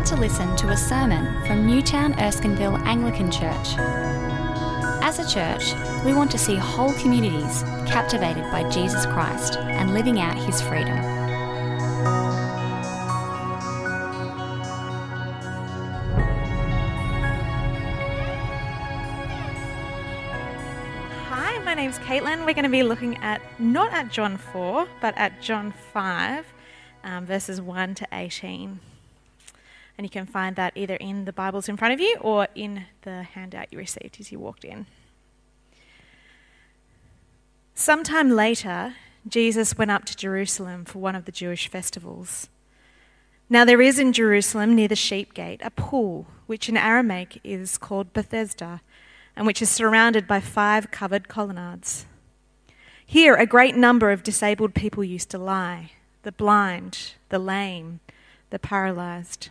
about to listen to a sermon from Newtown Erskineville Anglican Church. As a church, we want to see whole communities captivated by Jesus Christ and living out his freedom. Hi, my name's Caitlin. We're going to be looking at not at John 4, but at John 5, um, verses 1 to 18. And you can find that either in the Bibles in front of you or in the handout you received as you walked in. Sometime later, Jesus went up to Jerusalem for one of the Jewish festivals. Now, there is in Jerusalem, near the sheep gate, a pool, which in Aramaic is called Bethesda, and which is surrounded by five covered colonnades. Here, a great number of disabled people used to lie the blind, the lame, the paralyzed.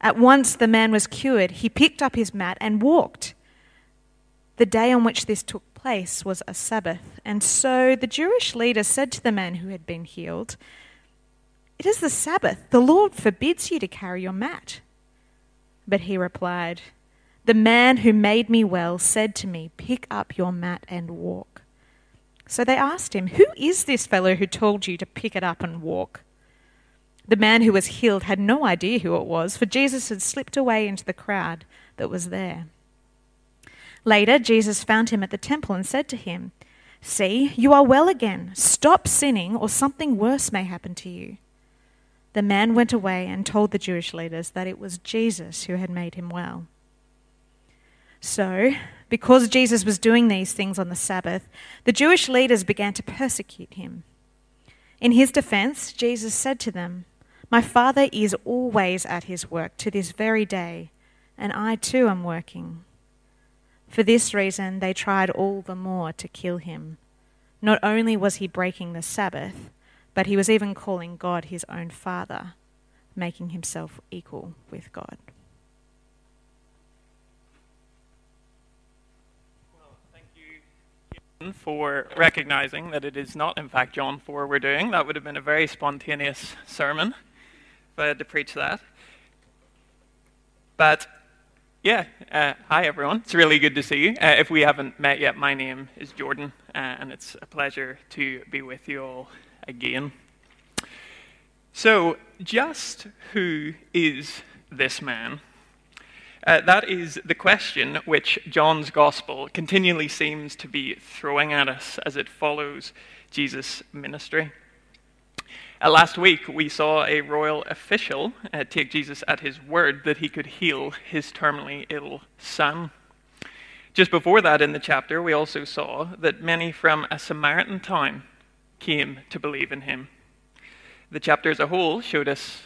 At once the man was cured. He picked up his mat and walked. The day on which this took place was a Sabbath, and so the Jewish leader said to the man who had been healed, It is the Sabbath. The Lord forbids you to carry your mat. But he replied, The man who made me well said to me, Pick up your mat and walk. So they asked him, Who is this fellow who told you to pick it up and walk? The man who was healed had no idea who it was, for Jesus had slipped away into the crowd that was there. Later, Jesus found him at the temple and said to him, See, you are well again. Stop sinning, or something worse may happen to you. The man went away and told the Jewish leaders that it was Jesus who had made him well. So, because Jesus was doing these things on the Sabbath, the Jewish leaders began to persecute him. In his defense, Jesus said to them, My Father is always at his work to this very day, and I too am working. For this reason, they tried all the more to kill him. Not only was he breaking the Sabbath, but he was even calling God his own Father, making himself equal with God. Thank you For recognizing that it is not, in fact, John 4 we're doing. That would have been a very spontaneous sermon I had to preach that. But yeah, uh, hi everyone. It's really good to see you. Uh, if we haven't met yet, my name is Jordan, uh, and it's a pleasure to be with you all again. So, just who is this man? Uh, that is the question which John's gospel continually seems to be throwing at us as it follows Jesus' ministry. Uh, last week, we saw a royal official uh, take Jesus at his word that he could heal his terminally ill son. Just before that, in the chapter, we also saw that many from a Samaritan town came to believe in him. The chapter as a whole showed us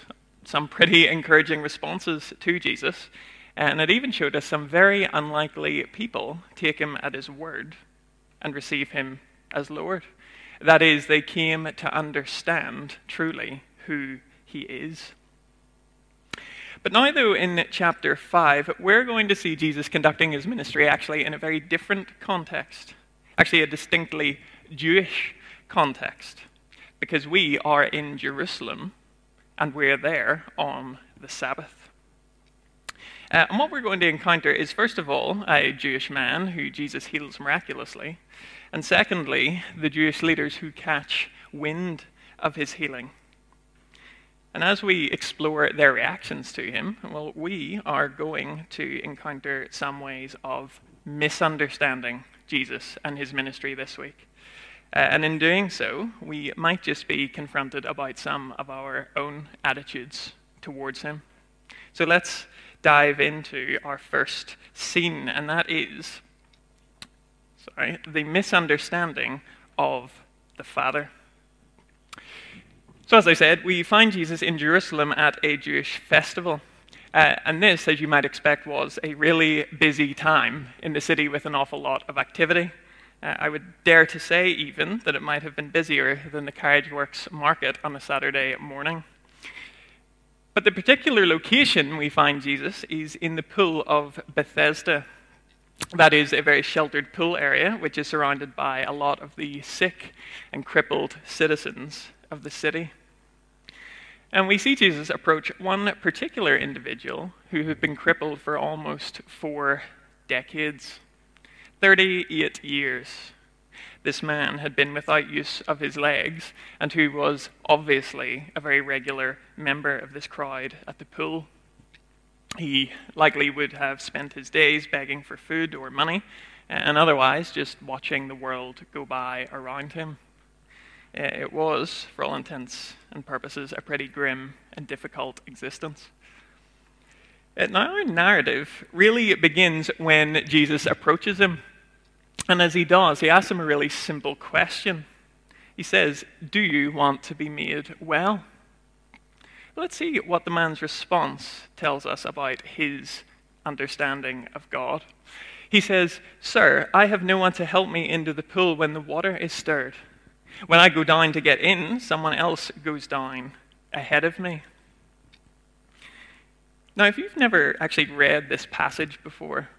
some pretty encouraging responses to Jesus, and it even showed us some very unlikely people take him at his word and receive him as Lord. That is, they came to understand truly who he is. But now, though, in chapter 5, we're going to see Jesus conducting his ministry actually in a very different context, actually, a distinctly Jewish context, because we are in Jerusalem and we're there on the Sabbath. Uh, and what we're going to encounter is, first of all, a Jewish man who Jesus heals miraculously, and secondly, the Jewish leaders who catch wind of his healing. And as we explore their reactions to him, well, we are going to encounter some ways of misunderstanding Jesus and his ministry this week. Uh, and in doing so, we might just be confronted about some of our own attitudes towards him. So let's dive into our first scene, and that is sorry, the misunderstanding of the Father. So, as I said, we find Jesus in Jerusalem at a Jewish festival. Uh, and this, as you might expect, was a really busy time in the city with an awful lot of activity. Uh, I would dare to say, even, that it might have been busier than the Carriageworks market on a Saturday morning. But the particular location we find Jesus is in the pool of Bethesda. That is a very sheltered pool area, which is surrounded by a lot of the sick and crippled citizens of the city. And we see Jesus approach one particular individual who had been crippled for almost four decades. 38 years. This man had been without use of his legs, and who was obviously a very regular member of this crowd at the pool. He likely would have spent his days begging for food or money, and otherwise just watching the world go by around him. Eh, it was, for all intents and purposes, a pretty grim and difficult existence. Eh, now, our narrative really begins when Jesus approaches him and as he does, he asks him a really simple question. He says, Do you want to be made well? Let's see what the man's response tells us about his understanding of God. He says, Sir, I have no one to help me into the pool when the water is stirred. When I go down to get in, someone else goes down ahead of me. Now, if you've never actually read this passage before,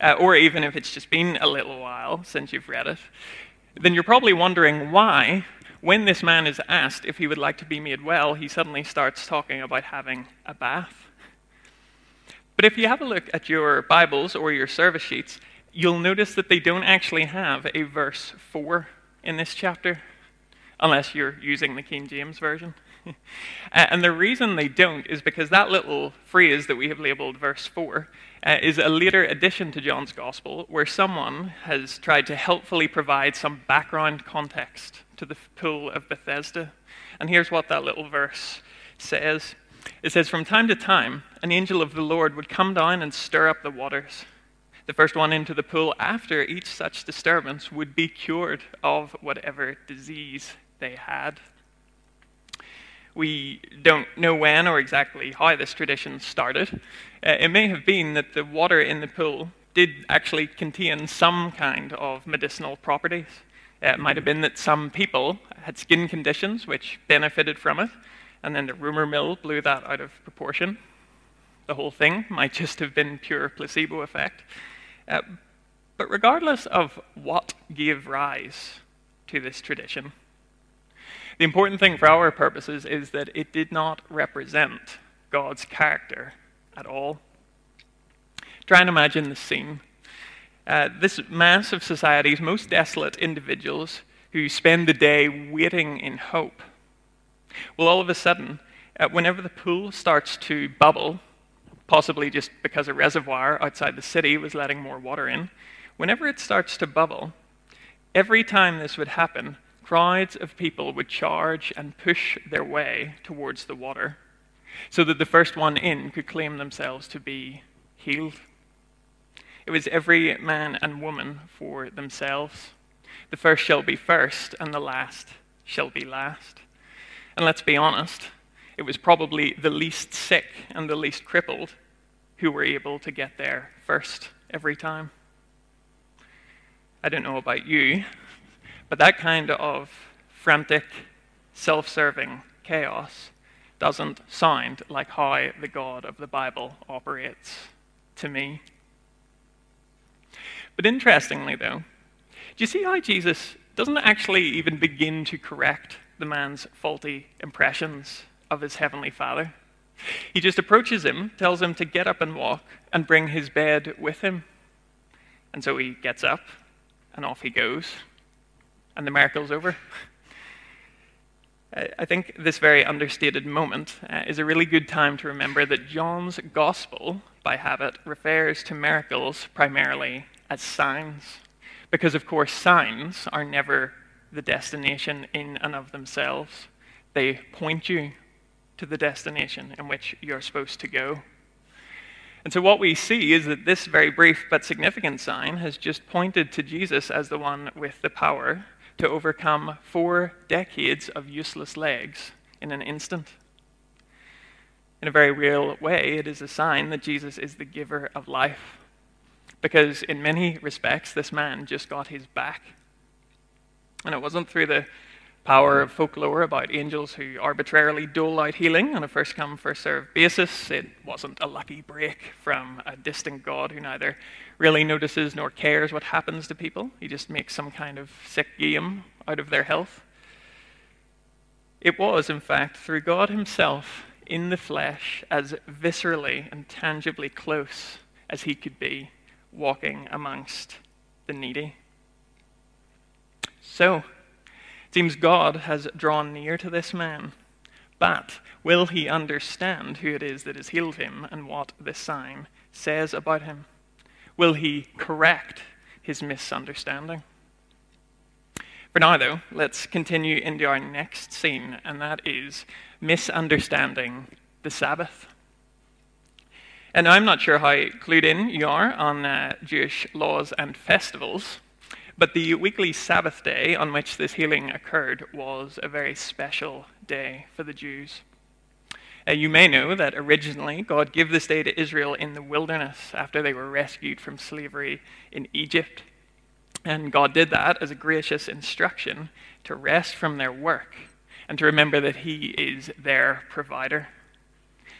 uh, or even if it's just been a little while since you've read it, then you're probably wondering why, when this man is asked if he would like to be made well, he suddenly starts talking about having a bath. But if you have a look at your Bibles or your service sheets, you'll notice that they don't actually have a verse 4 in this chapter, unless you're using the King James Version. and the reason they don't is because that little phrase that we have labeled verse 4 uh, is a later addition to John's Gospel where someone has tried to helpfully provide some background context to the pool of Bethesda. And here's what that little verse says it says, From time to time, an angel of the Lord would come down and stir up the waters. The first one into the pool after each such disturbance would be cured of whatever disease they had. We don't know when or exactly how this tradition started. Uh, it may have been that the water in the pool did actually contain some kind of medicinal properties. Uh, it might have been that some people had skin conditions which benefited from it, and then the rumor mill blew that out of proportion. The whole thing might just have been pure placebo effect. Uh, but regardless of what gave rise to this tradition, the important thing for our purposes is that it did not represent God's character at all. Try and imagine the scene. Uh, this mass of society's most desolate individuals who spend the day waiting in hope. Well, all of a sudden, uh, whenever the pool starts to bubble, possibly just because a reservoir outside the city was letting more water in, whenever it starts to bubble, every time this would happen, crowds of people would charge and push their way towards the water so that the first one in could claim themselves to be healed. It was every man and woman for themselves. The first shall be first, and the last shall be last. And let's be honest, it was probably the least sick and the least crippled who were able to get there first every time. I don't know about you, but that kind of frantic, self serving chaos doesn't sound like how the God of the Bible operates to me. But interestingly, though, do you see how Jesus doesn't actually even begin to correct the man's faulty impressions of his heavenly Father? He just approaches him, tells him to get up and walk, and bring his bed with him. And so he gets up, and off he goes and the miracle's over. I think this very understated moment uh, is a really good time to remember that John's gospel, by habit, refers to miracles primarily as signs. Because, of course, signs are never the destination in and of themselves, they point you to the destination in which you're supposed to go. And so, what we see is that this very brief but significant sign has just pointed to Jesus as the one with the power to overcome four decades of useless legs in an instant. in a very real way, it is a sign that Jesus is the giver of life. Because in many respects, this man just got his back. And it wasn't through the power of folklore about angels who arbitrarily dole out healing on a first come, first served basis. It wasn't a lucky break from a distant God who neither really notices nor cares what happens to people. He just makes some kind of sick game out of their health. It was, in fact, through God Himself in the flesh, as viscerally and tangibly close as He could be, walking amongst the needy. So, it seems God has drawn near to this man. But will he understand who it is that has healed him and what this sign says about him? Will he correct his misunderstanding? For now, though, let's continue into our next scene, and that is misunderstanding the Sabbath. And I'm not sure how clued in you are on uh, Jewish laws and festivals, but the weekly Sabbath day on which this healing occurred was a very special day for the Jews. Uh, you may know that originally God gave this day to Israel in the wilderness after they were rescued from slavery in Egypt. And God did that as a gracious instruction to rest from their work and to remember that He is their provider.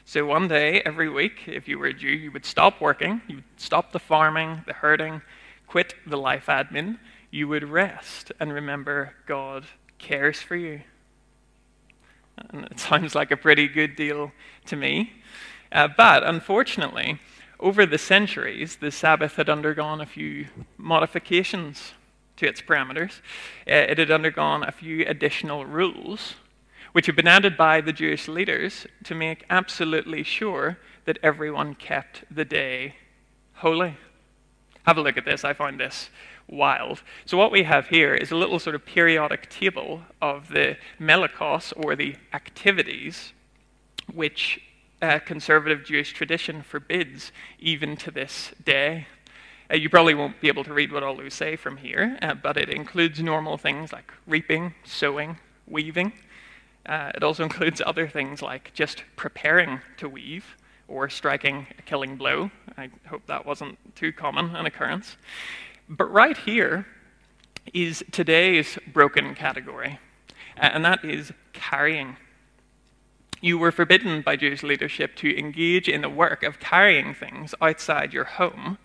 So one day every week, if you were a Jew, you would stop working, you would stop the farming, the herding, quit the life admin, you would rest and remember God cares for you. And it sounds like a pretty good deal to me. Uh, but unfortunately, over the centuries, the Sabbath had undergone a few modifications to its parameters. Uh, it had undergone a few additional rules, which had been added by the Jewish leaders to make absolutely sure that everyone kept the day holy. Have a look at this. I find this wild. So, what we have here is a little sort of periodic table of the melekos, or the activities, which uh, conservative Jewish tradition forbids even to this day. Uh, you probably won't be able to read what all those say from here, uh, but it includes normal things like reaping, sowing, weaving. Uh, it also includes other things like just preparing to weave or striking a killing blow. I hope that wasn't too common an occurrence. But right here is today's broken category, and that is carrying. You were forbidden by Jewish leadership to engage in the work of carrying things outside your home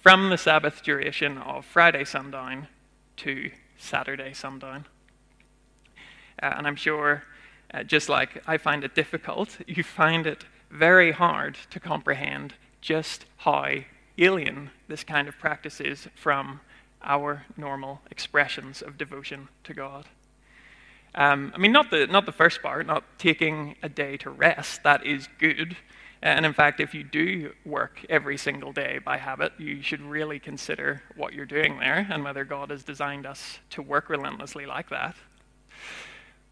from the Sabbath duration of Friday sundown to Saturday sundown. Uh, and I'm sure, uh, just like I find it difficult, you find it very hard to comprehend just how alien this kind of practice is from our normal expressions of devotion to God. Um, I mean, not the, not the first part, not taking a day to rest, that is good. And in fact, if you do work every single day by habit, you should really consider what you're doing there and whether God has designed us to work relentlessly like that.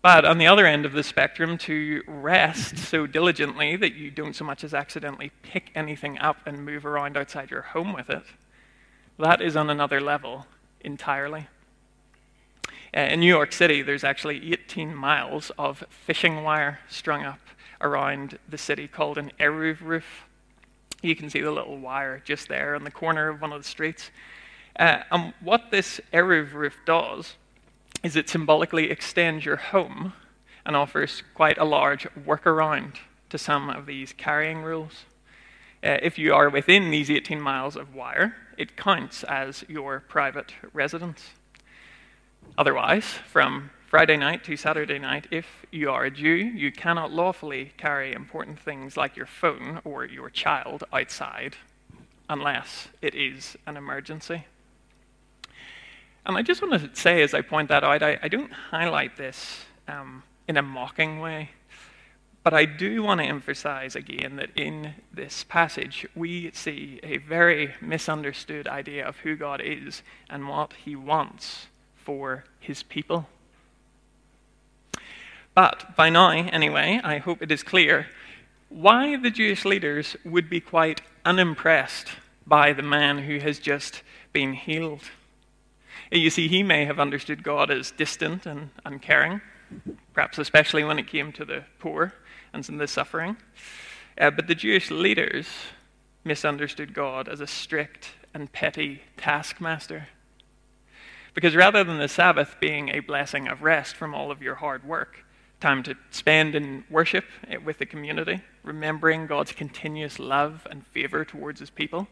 But on the other end of the spectrum, to rest so diligently that you don't so much as accidentally pick anything up and move around outside your home with it, that is on another level entirely. Uh, in New York City, there's actually 18 miles of fishing wire strung up around the city called an eruv roof. You can see the little wire just there on the corner of one of the streets. Uh, and what this eruv roof does is it symbolically extends your home and offers quite a large workaround to some of these carrying rules. Uh, if you are within these 18 miles of wire, it counts as your private residence. Otherwise, from Friday night to Saturday night, if you are a Jew, you cannot lawfully carry important things like your phone or your child outside unless it is an emergency. And I just want to say, as I point that out, I, I don't highlight this um, in a mocking way, but I do want to emphasize again that in this passage, we see a very misunderstood idea of who God is and what he wants for his people. But by now, anyway, I hope it is clear why the Jewish leaders would be quite unimpressed by the man who has just been healed. You see, he may have understood God as distant and uncaring, perhaps especially when it came to the poor and some of the suffering. Uh, but the Jewish leaders misunderstood God as a strict and petty taskmaster. Because rather than the Sabbath being a blessing of rest from all of your hard work, time to spend in worship with the community, remembering God's continuous love and favor towards his people,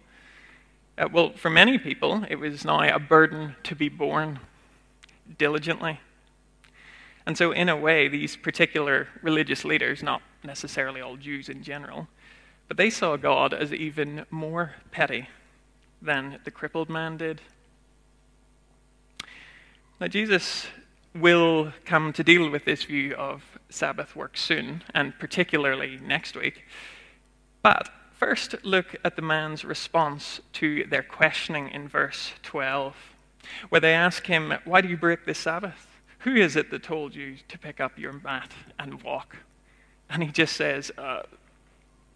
uh, well, for many people, it was now a burden to be borne diligently. And so, in a way, these particular religious leaders, not necessarily all Jews in general, but they saw God as even more petty than the crippled man did. Now, Jesus will come to deal with this view of Sabbath work soon, and particularly next week. But first, look at the man's response to their questioning in verse 12, where they ask him, Why do you break the Sabbath? Who is it that told you to pick up your mat and walk? And he just says, uh,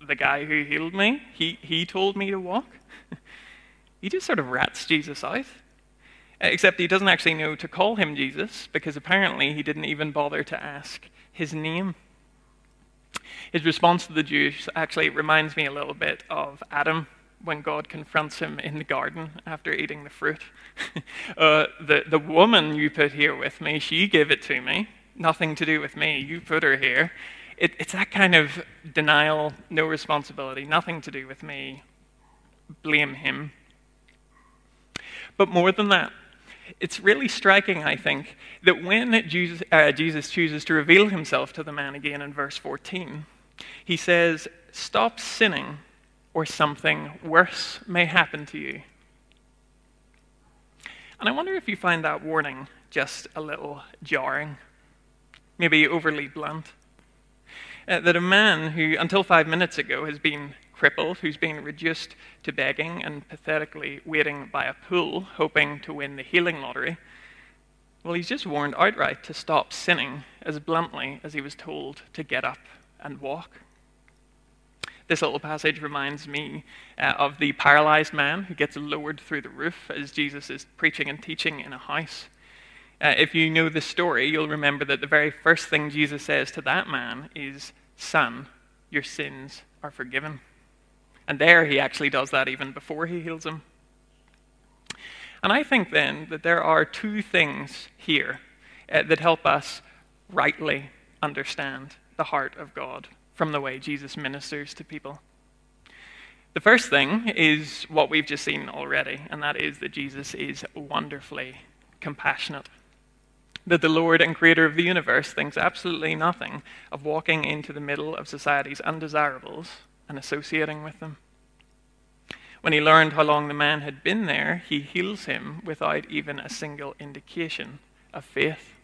The guy who healed me, he, he told me to walk. he just sort of rats Jesus out. Except he doesn't actually know to call him Jesus because apparently he didn't even bother to ask his name. His response to the Jews actually reminds me a little bit of Adam when God confronts him in the garden after eating the fruit. uh, the, the woman you put here with me, she gave it to me. Nothing to do with me. You put her here. It, it's that kind of denial, no responsibility, nothing to do with me. Blame him. But more than that, it's really striking, I think, that when Jesus, uh, Jesus chooses to reveal himself to the man again in verse 14, he says, Stop sinning, or something worse may happen to you. And I wonder if you find that warning just a little jarring, maybe overly blunt. Uh, that a man who, until five minutes ago, has been crippled who's been reduced to begging and pathetically waiting by a pool, hoping to win the healing lottery, well, he's just warned outright to stop sinning as bluntly as he was told to get up and walk. This little passage reminds me uh, of the paralyzed man who gets lowered through the roof as Jesus is preaching and teaching in a house. Uh, if you know the story, you'll remember that the very first thing Jesus says to that man is, Son, your sins are forgiven. And there he actually does that even before he heals him. And I think then that there are two things here uh, that help us rightly understand the heart of God from the way Jesus ministers to people. The first thing is what we've just seen already, and that is that Jesus is wonderfully compassionate. That the Lord and Creator of the universe thinks absolutely nothing of walking into the middle of society's undesirables and associating with them. When he learned how long the man had been there, he heals him without even a single indication of faith.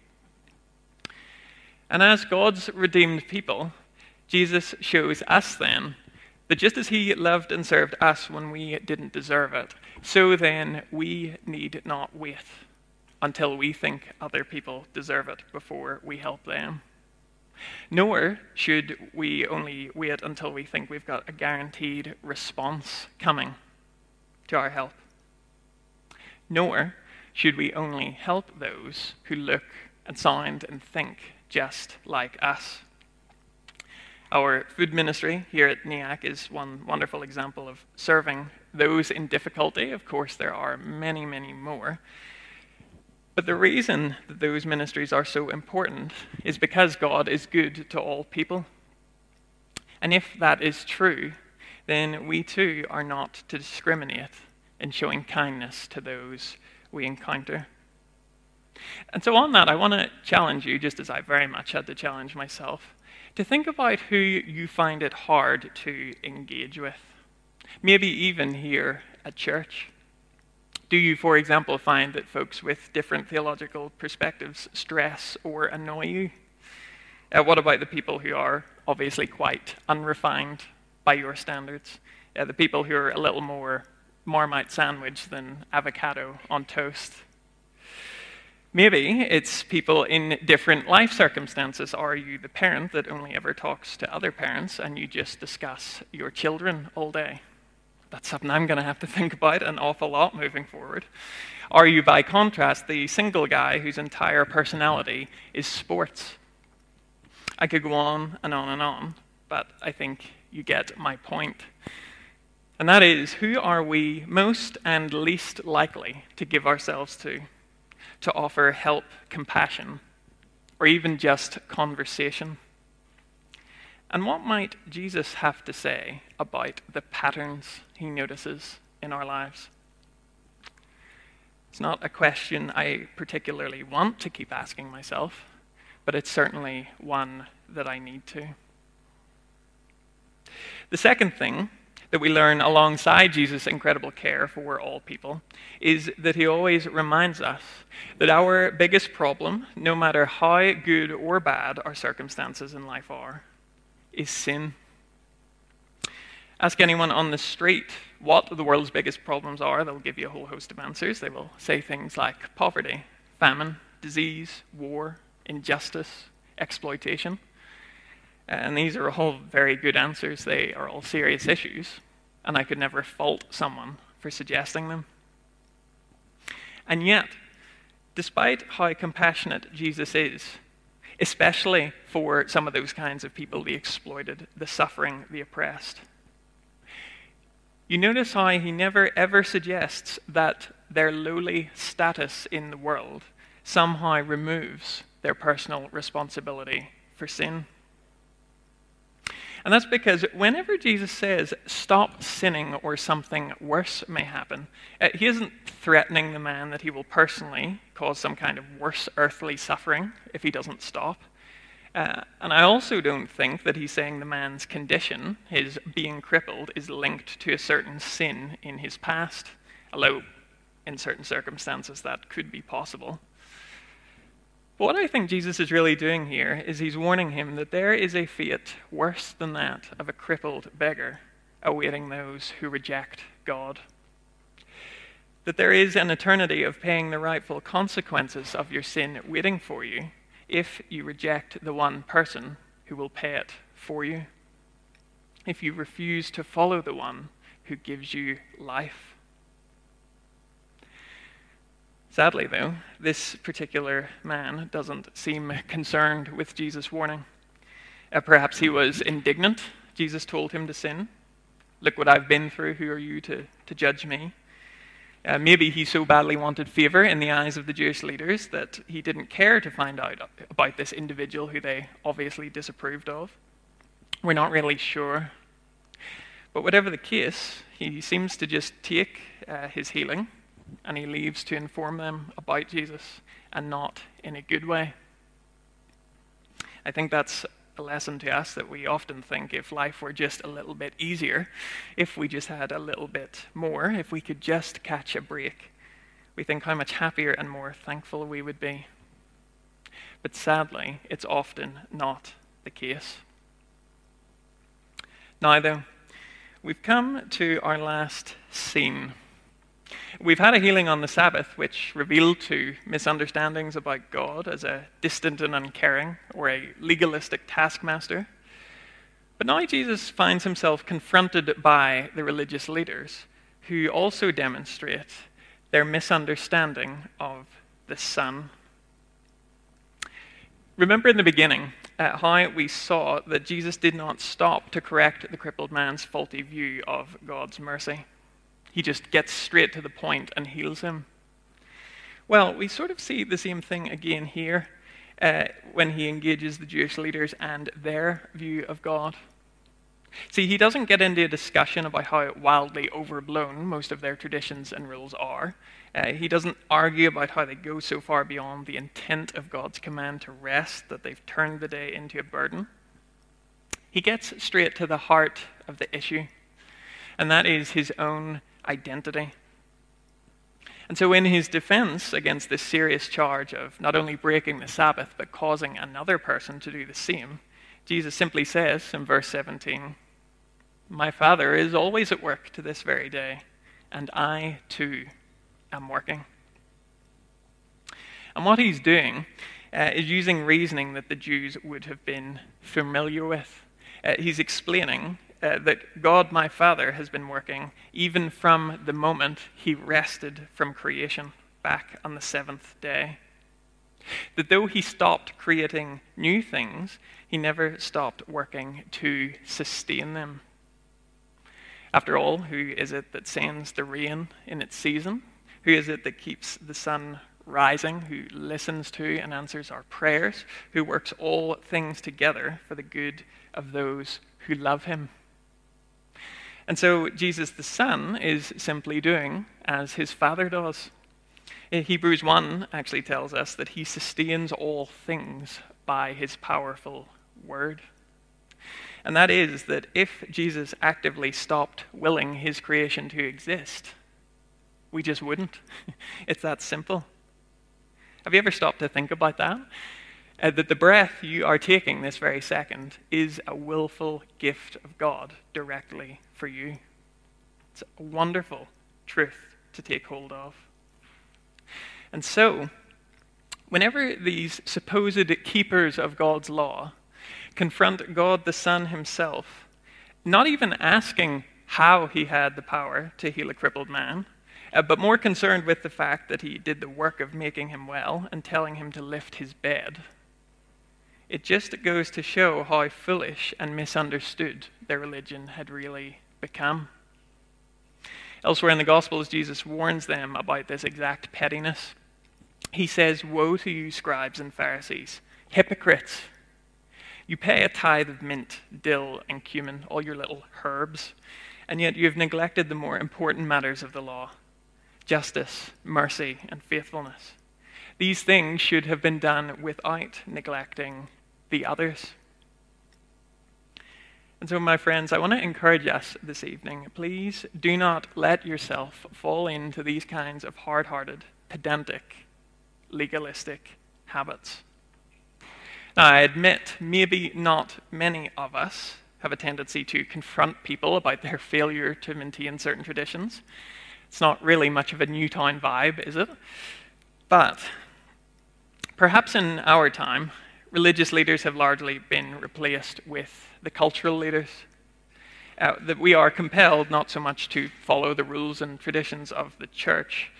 And as God's redeemed people, Jesus shows us then that just as he loved and served us when we didn't deserve it, so then we need not wait until we think other people deserve it before we help them. Nor should we only wait until we think we've got a guaranteed response coming to our help. Nor should we only help those who look and sound and think just like us. Our food ministry here at NEAC is one wonderful example of serving those in difficulty. Of course, there are many, many more. But the reason that those ministries are so important is because God is good to all people. And if that is true, then we too are not to discriminate in showing kindness to those we encounter. And so, on that, I want to challenge you, just as I very much had to challenge myself, to think about who you find it hard to engage with. Maybe even here at church. Do you, for example, find that folks with different theological perspectives stress or annoy you? Uh, what about the people who are obviously quite unrefined by your standards? Uh, the people who are a little more Marmite sandwich than avocado on toast? Maybe it's people in different life circumstances. Are you the parent that only ever talks to other parents and you just discuss your children all day? That's something I'm going to have to think about an awful lot moving forward. Are you, by contrast, the single guy whose entire personality is sports? I could go on and on and on. but I think you get my point. And that is who are we most and least likely to give ourselves to, to offer help, compassion, or even just conversation? And what might Jesus have to say about the patterns he notices in our lives? It's not a question I particularly want to keep asking myself, but it's certainly one that I need to. The second thing that we learn alongside Jesus' incredible care for all people is that he always reminds us that our biggest problem, no matter how good or bad our circumstances in life are, is sin. Ask anyone on the street what the world's biggest problems are, they'll give you a whole host of answers. They will say things like poverty, famine, disease, war, injustice, exploitation. And these are all very good answers. They are all serious issues, and I could never fault someone for suggesting them. And yet, despite how compassionate Jesus is, especially for some of those kinds of people the exploited, the suffering, the oppressed, you notice how he never ever suggests that their lowly status in the world somehow removes their personal responsibility for sin. And that's because whenever Jesus says, stop sinning or something worse may happen, uh, he isn't threatening the man that he will personally cause some kind of worse earthly suffering if he doesn't stop. Uh, and I also don't think that he's saying the man's condition, his being crippled, is linked to a certain sin in his past, although in certain circumstances that could be possible. But what I think Jesus is really doing here is he's warning him that there is a fate worse than that of a crippled beggar awaiting those who reject God. That there is an eternity of paying the rightful consequences of your sin waiting for you if you reject the one person who will pay it for you, if you refuse to follow the one who gives you life. Sadly, though, this particular man doesn't seem concerned with Jesus' warning. Uh, perhaps he was indignant. Jesus told him to sin. Look what I've been through. Who are you to, to judge me? Uh, maybe he so badly wanted favor in the eyes of the Jewish leaders that he didn't care to find out about this individual who they obviously disapproved of. We're not really sure. But whatever the case, he seems to just take uh, his healing and he leaves to inform them about Jesus and not in a good way. I think that's a lesson to us that we often think if life were just a little bit easier, if we just had a little bit more, if we could just catch a break, we think how much happier and more thankful we would be. But sadly, it's often not the case. Now, though, we've come to our last scene. We've had a healing on the Sabbath, which revealed two misunderstandings about God as a distant and uncaring or a legalistic taskmaster. But now Jesus finds himself confronted by the religious leaders who also demonstrate their misunderstanding of the Son. Remember in the beginning uh, how we saw that Jesus did not stop to correct the crippled man's faulty view of God's mercy. He just gets straight to the point and heals him. Well, we sort of see the same thing again here uh, when he engages the Jewish leaders and their view of God. See, he doesn't get into a discussion about how wildly overblown most of their traditions and rules are. Uh, he doesn't argue about how they go so far beyond the intent of God's command to rest that they've turned the day into a burden. He gets straight to the heart of the issue, and that is his own identity. And so, in his defense against this serious charge of not only breaking the Sabbath, but causing another person to do the same, Jesus simply says in verse 17, My Father is always at work to this very day, and I too am working. And what he's doing uh, is using reasoning that the Jews would have been familiar with. Uh, he's explaining uh, that God, my Father, has been working even from the moment he rested from creation back on the seventh day. That though he stopped creating new things, he never stopped working to sustain them. After all, who is it that sends the rain in its season? Who is it that keeps the sun rising, who listens to and answers our prayers, who works all things together for the good of those who love him? And so Jesus the Son is simply doing as his Father does. Eh, Hebrews 1 actually tells us that he sustains all things by his powerful word. And that is that if Jesus actively stopped willing his creation to exist, we just wouldn't. it's that simple. Have you ever stopped to think about that? Uh, that the breath you are taking this very second is a willful gift of God directly for you. It's a wonderful truth to take hold of. And so, whenever these supposed keepers of God's law confront God the Son himself, not even asking how he had the power to heal a crippled man, uh, but more concerned with the fact that he did the work of making him well and telling him to lift his bed. It just goes to show how foolish and misunderstood their religion had really become. Elsewhere in the Gospels, Jesus warns them about this exact pettiness. He says, Woe to you, scribes and Pharisees, hypocrites! You pay a tithe of mint, dill, and cumin, all your little herbs, and yet you have neglected the more important matters of the law justice, mercy, and faithfulness. These things should have been done without neglecting the others. And so, my friends, I want to encourage us this evening. Please do not let yourself fall into these kinds of hard hearted, pedantic, legalistic habits. Now, I admit, maybe not many of us have a tendency to confront people about their failure to maintain certain traditions. It's not really much of a Newtown vibe, is it? But perhaps in our time, religious leaders have largely been replaced with the cultural leaders. Uh, that we are compelled not so much to follow the rules and traditions of the church,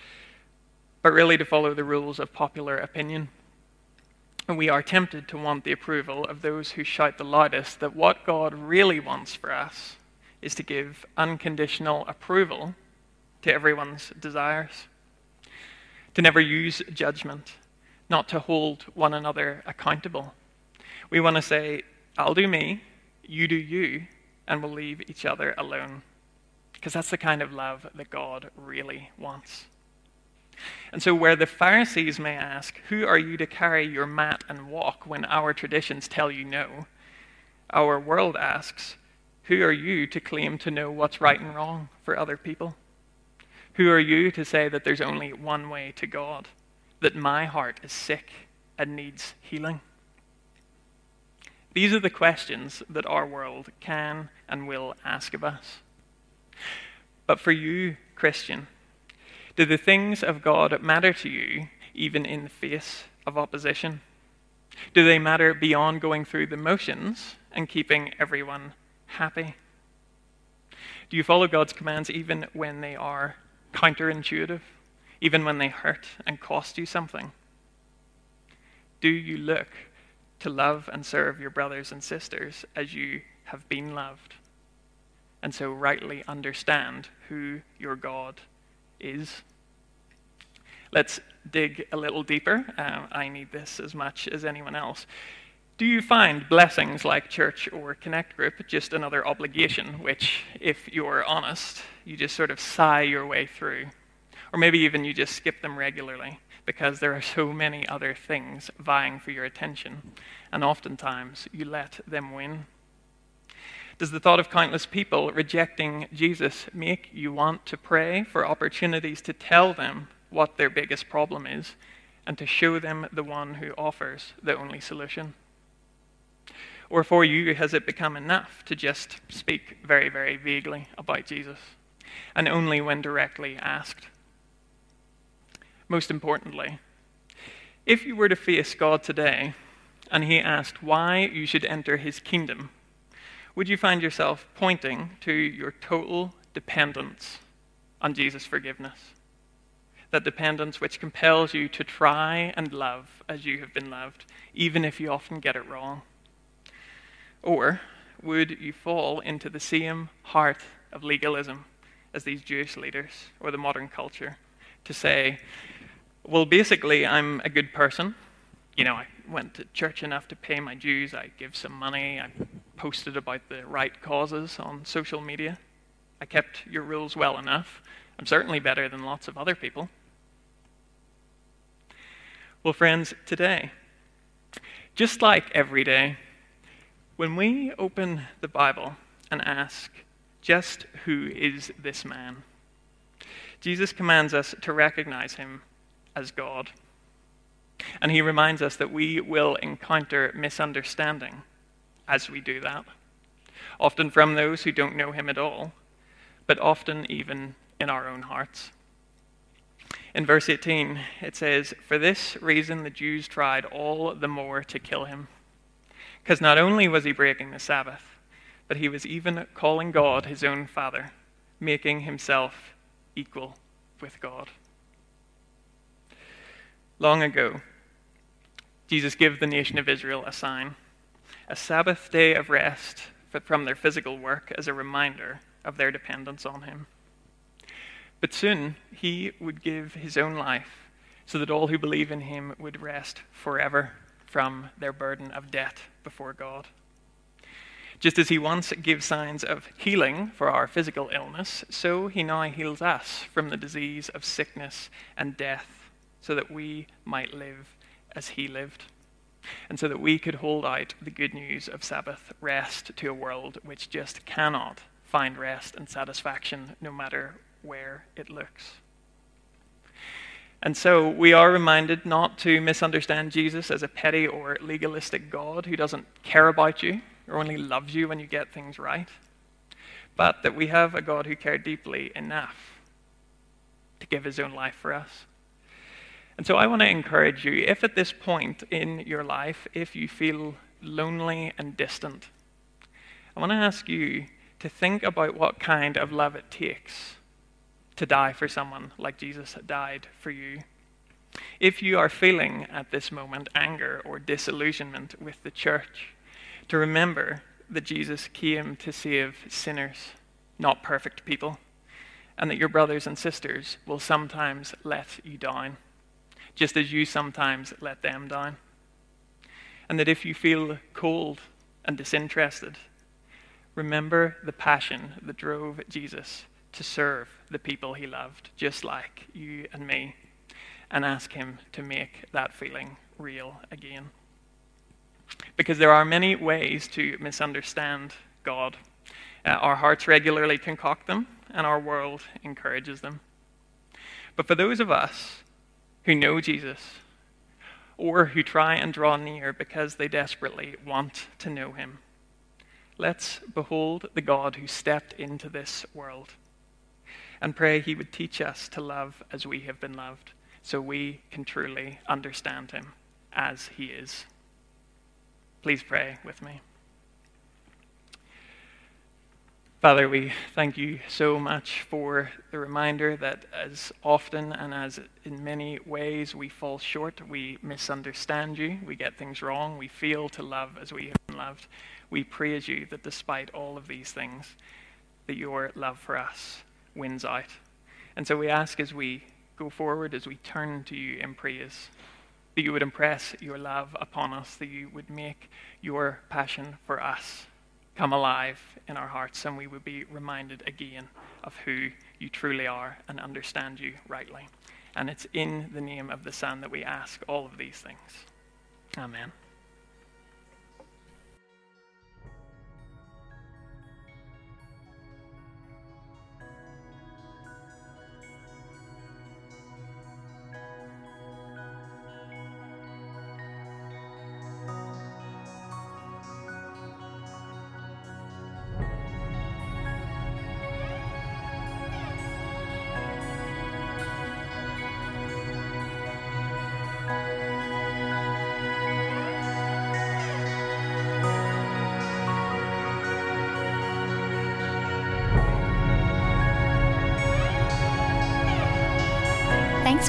but really to follow the rules of popular opinion. And we are tempted to want the approval of those who shout the loudest that what God really wants for us is to give unconditional approval to everyone's desires, to never use judgment, not to hold one another accountable. We want to say, I'll do me, you do you, and we'll leave each other alone. Because that's the kind of love that God really wants. And so, where the Pharisees may ask, Who are you to carry your mat and walk when our traditions tell you no? Our world asks, Who are you to claim to know what's right and wrong for other people? Who are you to say that there's only one way to God, that my heart is sick and needs healing? These are the questions that our world can and will ask of us. But for you, Christian, do the things of God matter to you even in the face of opposition? Do they matter beyond going through the motions and keeping everyone happy? Do you follow God's commands even when they are counterintuitive, even when they hurt and cost you something? Do you look to love and serve your brothers and sisters as you have been loved? And so rightly understand who your God is? Let's dig a little deeper. Uh, I need this as much as anyone else. Do you find blessings like church or connect group just another obligation, which, if you're honest, you just sort of sigh your way through? Or maybe even you just skip them regularly because there are so many other things vying for your attention, and oftentimes you let them win. Does the thought of countless people rejecting Jesus make you want to pray for opportunities to tell them what their biggest problem is and to show them the one who offers the only solution? Or for you, has it become enough to just speak very, very vaguely about Jesus, and only when directly asked? Most importantly, if you were to face God today and He asked why you should enter His kingdom, would you find yourself pointing to your total dependence on Jesus' forgiveness? That dependence which compels you to try and love as you have been loved, even if you often get it wrong? Or would you fall into the same heart of legalism as these Jewish leaders or the modern culture to say, well, basically, I'm a good person. You know, I went to church enough to pay my dues, I give some money, I posted about the right causes on social media. I kept your rules well enough. I'm certainly better than lots of other people. Well, friends, today, just like every day, when we open the Bible and ask, just who is this man? Jesus commands us to recognize him as God. And he reminds us that we will encounter misunderstanding as we do that, often from those who don't know him at all, but often even in our own hearts. In verse 18, it says, For this reason the Jews tried all the more to kill him because not only was he breaking the Sabbath, but he was even calling God his own Father, making himself equal with God. Long ago, Jesus gave the nation of Israel a sign, a Sabbath day of rest from their physical work as a reminder of their dependence on him. But soon he would give his own life so that all who believe in him would rest forever from their burden of debt before God. Just as he once gave signs of healing for our physical illness, so he now heals us from the disease of sickness and death, so that we might live as he lived, and so that we could hold out the good news of Sabbath rest to a world which just cannot find rest and satisfaction no matter where it looks. And so we are reminded not to misunderstand Jesus as a petty or legalistic God who doesn't care about you or only loves you when you get things right, but that we have a God who cared deeply enough to give his own life for us. And so I want to encourage you if at this point in your life, if you feel lonely and distant, I want to ask you to think about what kind of love it takes to die for someone like Jesus died for you. If you are feeling at this moment anger or disillusionment with the church, to remember that Jesus came to save sinners, not perfect people, and that your brothers and sisters will sometimes let you down, just as you sometimes let them down. And that if you feel cold and disinterested, remember the passion that drove Jesus to serve the people he loved, just like you and me, and ask him to make that feeling real again. Because there are many ways to misunderstand God. Uh, our hearts regularly concoct them, and our world encourages them. But for those of us who know Jesus, or who try and draw near because they desperately want to know him, let's behold the God who stepped into this world and pray He would teach us to love as we have been loved, so we can truly understand Him as He is. Please pray with me. Father, we thank you so much for the reminder that as often and as in many ways we fall short, we misunderstand you, we get things wrong, we fail to love as we have been loved. We praise you that despite all of these things, that your love for us wins out. And so we ask as we go forward, as we turn to you in praise, that you would impress your love upon us, that you would make your passion for us come alive in our hearts, and we would be reminded again of who you truly are and understand you rightly. And it's in the name of the Son that we ask all of these things. Amen.